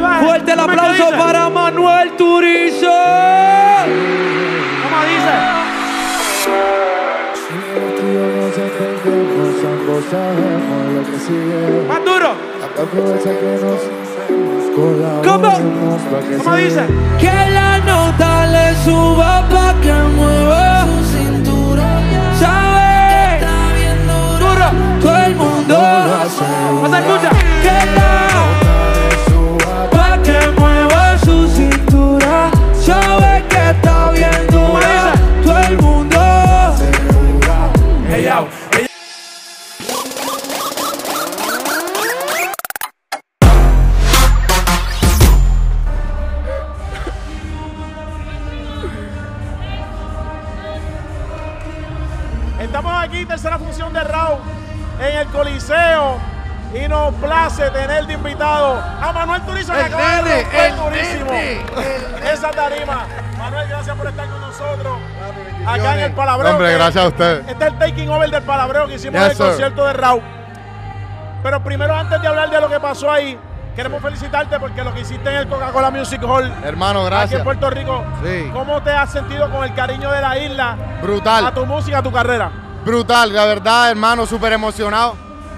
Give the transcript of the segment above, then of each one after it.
Fuerte el ¿Cómo aplauso para Manuel Turizo. ¿Cómo dice? Más duro. ¿Cómo se dice? Que la nota le suba pa' que mueva su cintura. ¿Sabe? Duro. Todo el mundo ¿No se escucha? Estamos aquí, tercera función de Raúl en el Coliseo. Y nos place tener de invitado a Manuel Turizo, que El acaba de nene, romper el durísimo nene, esa tarima. Manuel, gracias por estar con nosotros acá en el Palabreo. Hombre, gracias a ustedes. Este es el taking over del Palabreo que hicimos Yes, en el sir. concierto de Raúl. Pero primero, antes de hablar de lo que pasó ahí, queremos felicitarte porque lo que hiciste en el Coca-Cola Music Hall Hermano, aquí en gracias. Puerto Rico, Sí. ¿cómo te has sentido con el cariño de la isla a Brutal, tu música, a tu carrera? brutal, la verdad, hermano, súper emocionado.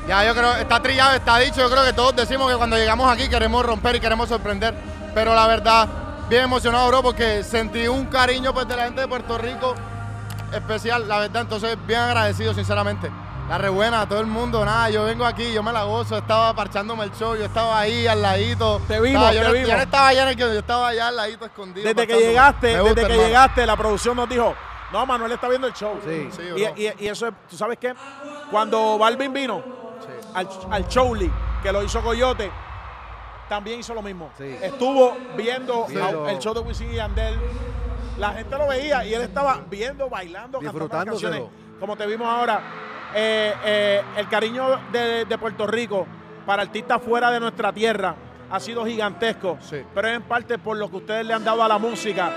Ya yo creo, está trillado, está dicho, yo creo que todos decimos que cuando llegamos aquí queremos romper y queremos sorprender. Pero la verdad, bien emocionado, bro, porque sentí un cariño pues de la gente de Puerto Rico especial, la verdad, entonces bien agradecido, sinceramente. La rebuena, todo el mundo, nada, yo vengo aquí, yo me la gozo, estaba parchándome el show, yo estaba ahí al ladito. Te vimos, Estaba- yo te no- vimos. Yo no estaba allá en el que yo estaba allá al ladito escondido. Desde que llegaste, gusta, desde que hermano. llegaste, la producción nos dijo, no, Manuel está viendo el show. Sí, sí, y, y- y eso es, ¿tú sabes qué? Cuando Balvin vino al, al que lo hizo Coyote, también hizo lo mismo. Sí. Estuvo viendo el show de Wisin y Yandel. La gente lo veía y él estaba viendo, bailando, cantando canciones. Como te vimos ahora, eh, eh, el cariño de, de Puerto Rico para artistas fuera de nuestra tierra ha sido gigantesco, Sí. pero es en parte por lo que ustedes le han dado a la música.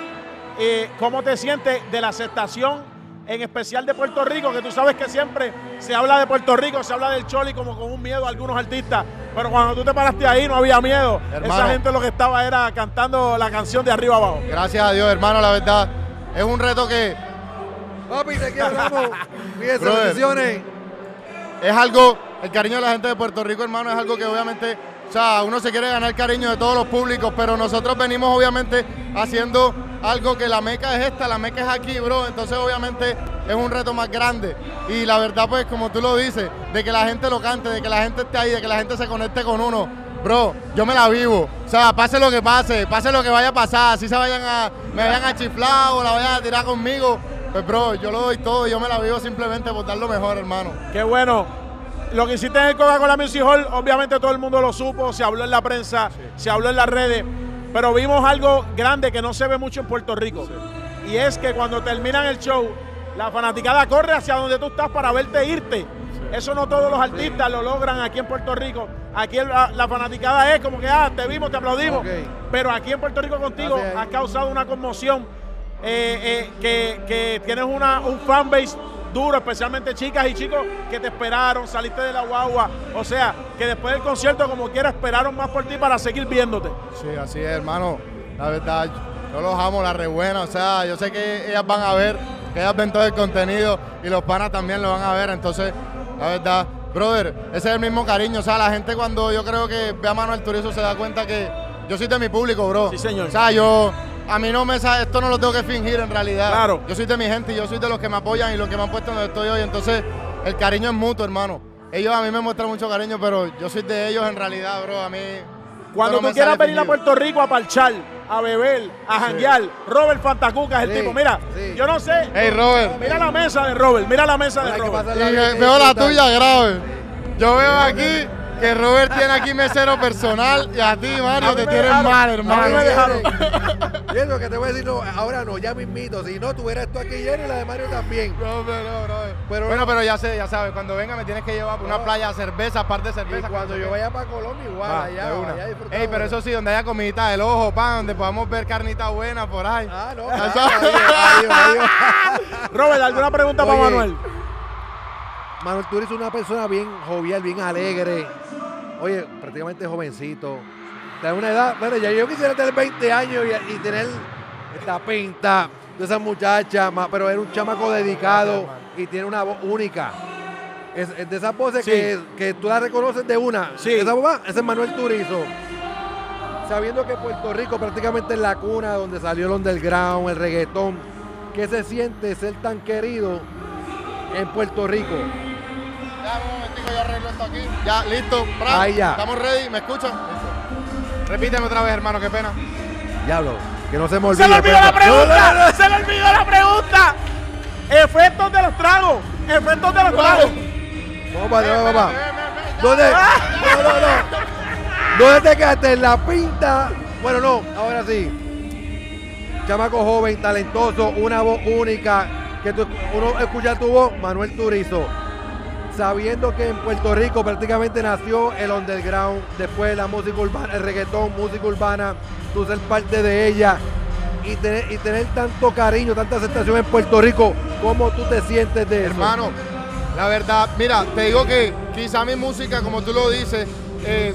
Eh, ¿Cómo te sientes de la aceptación, en especial de Puerto Rico? Que tú sabes que siempre se habla de Puerto Rico, se habla del Choli como con un miedo a algunos artistas, pero cuando tú te paraste ahí no había miedo. Hermano. Esa gente lo que estaba era cantando la canción de arriba abajo. Gracias a Dios, hermano, la verdad. Es un reto que Papi, te quiero, Ramos. Bendiciones. es algo, el cariño de la gente de Puerto Rico, hermano, es algo que obviamente, o sea, uno se quiere ganar el cariño de todos los públicos, pero nosotros venimos obviamente haciendo algo que la meca es esta, la meca es aquí, bro. Entonces, obviamente, es un reto más grande. Y la verdad, pues, como tú lo dices, de que la gente lo cante, de que la gente esté ahí, de que la gente se conecte con uno. Bro, yo me la vivo. O sea, pase lo que pase, pase lo que vaya a pasar, si se vayan a, me vayan a chiflar o la vayan a tirar conmigo. Pues, bro, yo lo doy todo, yo me la vivo simplemente por dar lo mejor, hermano. Qué bueno. Lo que hiciste en el Coca-Cola Music Hall, obviamente todo el mundo lo supo, se habló en la prensa, se habló en las redes, pero vimos algo grande que no se ve mucho en Puerto Rico. Y es que cuando terminan el show, la fanaticada corre hacia donde tú estás para verte irte. Eso no todos los artistas lo logran aquí en Puerto Rico. Aquí la, la fanaticada es como que, ah, te vimos, te aplaudimos. Pero aquí en Puerto Rico contigo Gracias. has causado una conmoción eh, eh, que, que tienes una, un fanbase duro, especialmente chicas y chicos que te esperaron, saliste de la guagua. O sea, que después del concierto, como quiera, esperaron más por ti para seguir viéndote. Sí, así es, hermano. La verdad, yo los amo, la re buena. O sea, yo sé que ellas van a ver, que ellas ven todo el contenido y los panas también lo van a ver. Entonces, la verdad, brother, ese es el mismo cariño. O sea, la gente cuando yo creo que ve a Manuel Turizo se da cuenta que yo soy de mi público, bro. Sí, señor. O sea, yo, a mí no me sa- esto no lo tengo que fingir en realidad. Claro. Yo soy de mi gente y yo soy de los que me apoyan y los que me han puesto donde estoy hoy. Entonces, el cariño es mutuo, hermano. Ellos a mí me muestran mucho cariño, pero yo soy de ellos en realidad, bro. A mí. Cuando tú me quieras venir a. Puerto Rico a parchar, a beber, a janguear, Robert Fantacuca es el Sí, tipo. Mira, sí. yo no sé. Hey, Robert. Mira la mesa de Robert, mira la mesa de Robert. veo la tuya grave. Yo veo aquí que Robert tiene aquí mesero personal y a ti, A Mario, te dejaron- mal, a mí hermano. me dejaron. Y eso que te voy a decir, no, ahora no, ya mismito. Si no, tuvieras tú aquí lleno y la de Mario también. No, pero, no. Pero bueno, no. pero ya sé, ya sabes, cuando venga me tienes que llevar por una No. playa cerveza, par de Y cerveza. cuando yo vaya para Colombia, igual, Va, allá, de una. allá. Ey, pero eso sí, donde haya comidita del ojo, pan, donde podamos ver carnita buena por ahí. Ah, no. Ah, adiós, adiós, adiós. Robert, ¿alguna pregunta para. Manuel? Manuel Turizo es una persona bien jovial, bien alegre. Oye, prácticamente jovencito. en una edad. Bueno, ya yo quisiera tener 20 años y, y tener esta pinta de esa muchacha, pero era un chamaco dedicado y tiene una voz única. Es, es de esas voces Sí. que, que tú la reconoces de una. Sí. Esa voz, ese es Manuel Turizo. Sabiendo que Puerto Rico prácticamente es la cuna donde salió el underground, el reggaetón. ¿Qué se siente ser tan querido en Puerto Rico? Ya, un momentico, yo arreglo esto aquí. Ya, listo. Bra. Ahí ya. Estamos ready, ¿me escuchan? Listo. Repíteme otra vez, hermano, qué pena. Diablo, que no se me olvide. ¡Se le olvidó la pregunta! ¡Se le olvidó la pregunta! Efectos de los tragos. Efectos de los tragos. Vamos para allá, vamos ya. ¿Dónde? No, no, no. ¿Dónde te quedaste? En la pinta. Bueno, no, ahora sí. Chamaco joven, talentoso, una voz única. Que tú- uno escucha tu voz, Manuel Turizo. Sabiendo que en Puerto Rico prácticamente nació el underground, después la música urbana, el reggaetón, música urbana, tú ser parte de ella y tener, y tener tanto cariño, tanta aceptación en Puerto Rico, ¿cómo tú te sientes de eso? Hermano, la verdad, mira, te digo que quizá mi música, como tú lo dices, eh,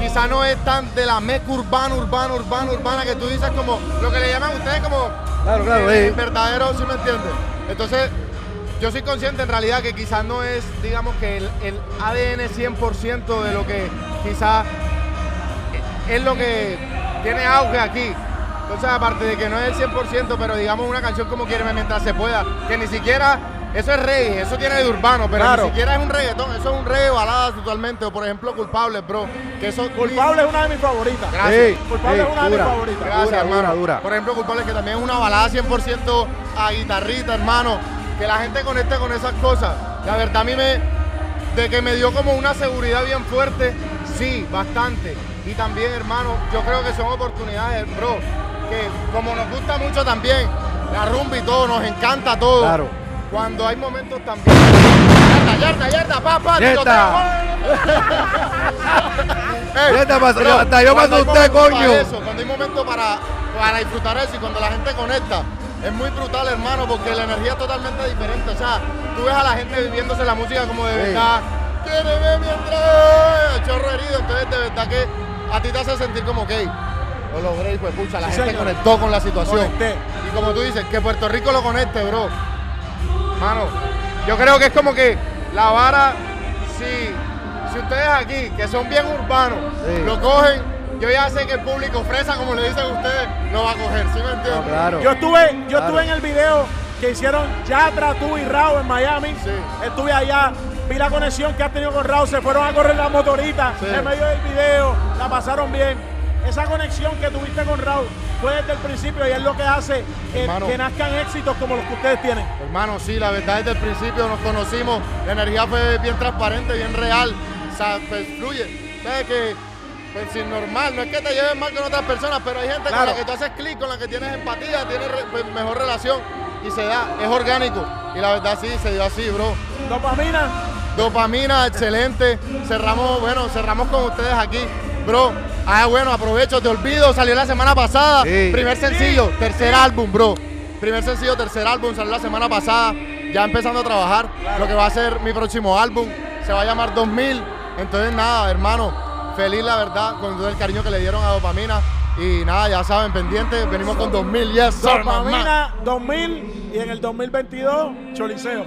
quizá no es tan de la meca urbana, urbana, urbana, urbana, que tú dices como lo que le llaman ustedes como Claro, claro, eh, eh. verdadero, ¿sí me entiendes? Entonces, yo soy consciente en realidad que quizás no es, digamos que el, el ADN 100% de lo que quizás es lo que tiene auge aquí. Entonces, aparte de que no es el 100%, pero digamos una canción como Quiéreme mientras se pueda, que ni siquiera, eso es reggae, eso tiene de urbano, pero Claro. ni siquiera es un reggaetón, eso es un reggae balada totalmente, o por ejemplo Culpable, bro, que eso... Culpable es una de mis favoritas. Gracias. Sí, Culpable es una de mis favoritas. Gracias, Dura, hermano. dura. Por ejemplo, Culpable, que también es una balada 100% a guitarrita, hermano. Que la gente conecte con esas cosas. La verdad, a mí me. De que me dio como una seguridad bien fuerte, sí, bastante. Y también, hermano, yo creo que son oportunidades, bro. Que como nos gusta mucho también, la rumba y todo, nos encanta todo. Claro. Cuando hay momentos también. ¡Yarda, yarda, yarda, bro, hasta yo me asusté, coño. eso, cuando hay momentos para, para disfrutar eso y cuando la gente conecta, es muy brutal, hermano, porque la energía es totalmente diferente. O sea, tú ves a la gente viviéndose la música como de Sí. verdad. Quiéreme mientras chorro herido. Entonces, de verdad que a ti te hace sentir como, ok, lo logré, hijo de pucha. La Sí, gente señor. conectó con la situación. Conecté. Y como tú dices, que Puerto Rico lo conecte, bro. Mano, yo creo que es como que la vara, si, si ustedes aquí, que son bien urbanos, Sí. lo cogen, yo ya sé que el público fresa, como le dicen ustedes, lo va a coger, ¿sí me entiendes? No, claro. Yo estuve, yo Claro. estuve en el video que hicieron Yatra, tú y Rao en Miami. Sí. Estuve allá, vi la conexión que has tenido con Rao, se fueron a correr la motorita Sí. en medio del video, la pasaron bien. Esa conexión que tuviste con Rao fue desde el principio y es lo que hace que, Hermano. que nazcan éxitos como los que ustedes tienen. Hermano, sí, la verdad desde el principio nos conocimos, la energía fue bien transparente, bien real, o sea, pues fluye. ¿Sabes que Pues sin normal, no es que te lleves mal con otras personas, pero hay gente Claro. con la que tú haces clic, con la que tienes empatía, tienes re- pues, mejor relación y se da, es orgánico. Y la verdad sí, se dio así, bro. Dopamina, Dopamina, excelente. Cerramos, bueno, cerramos con ustedes aquí. Bro, ah, bueno, aprovecho, te olvido, salió la semana pasada. Sí. Primer sencillo, tercer álbum, bro. Primer sencillo, tercer álbum, salió la semana pasada. Ya empezando a trabajar lo que va a ser mi próximo álbum. Se va a llamar 2000. Entonces, nada, hermano, feliz la verdad con todo el cariño que le dieron a Dopamina. Y nada, ya saben, pendientes, venimos con 2000, yes. Dopamina 2000 y en el 2022 Choliseo.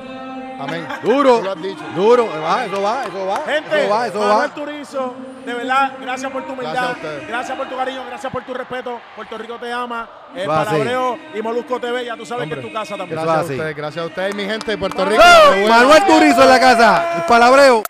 Amén. Duro, lo has dicho. duro, va, eso va, eso va, Gente, eso va, eso Manuel va. Turizo, de verdad, gracias por tu humildad, Gracias por tu cariño, gracias por tu respeto. Puerto Rico te ama. Así. Palabreo y Molusco TV, ya tú sabes Hombre. que es tu casa también. Gracias a ustedes, gracias a ustedes, mi gente de Puerto Rico. Manuel Turizo en la casa, el palabreo.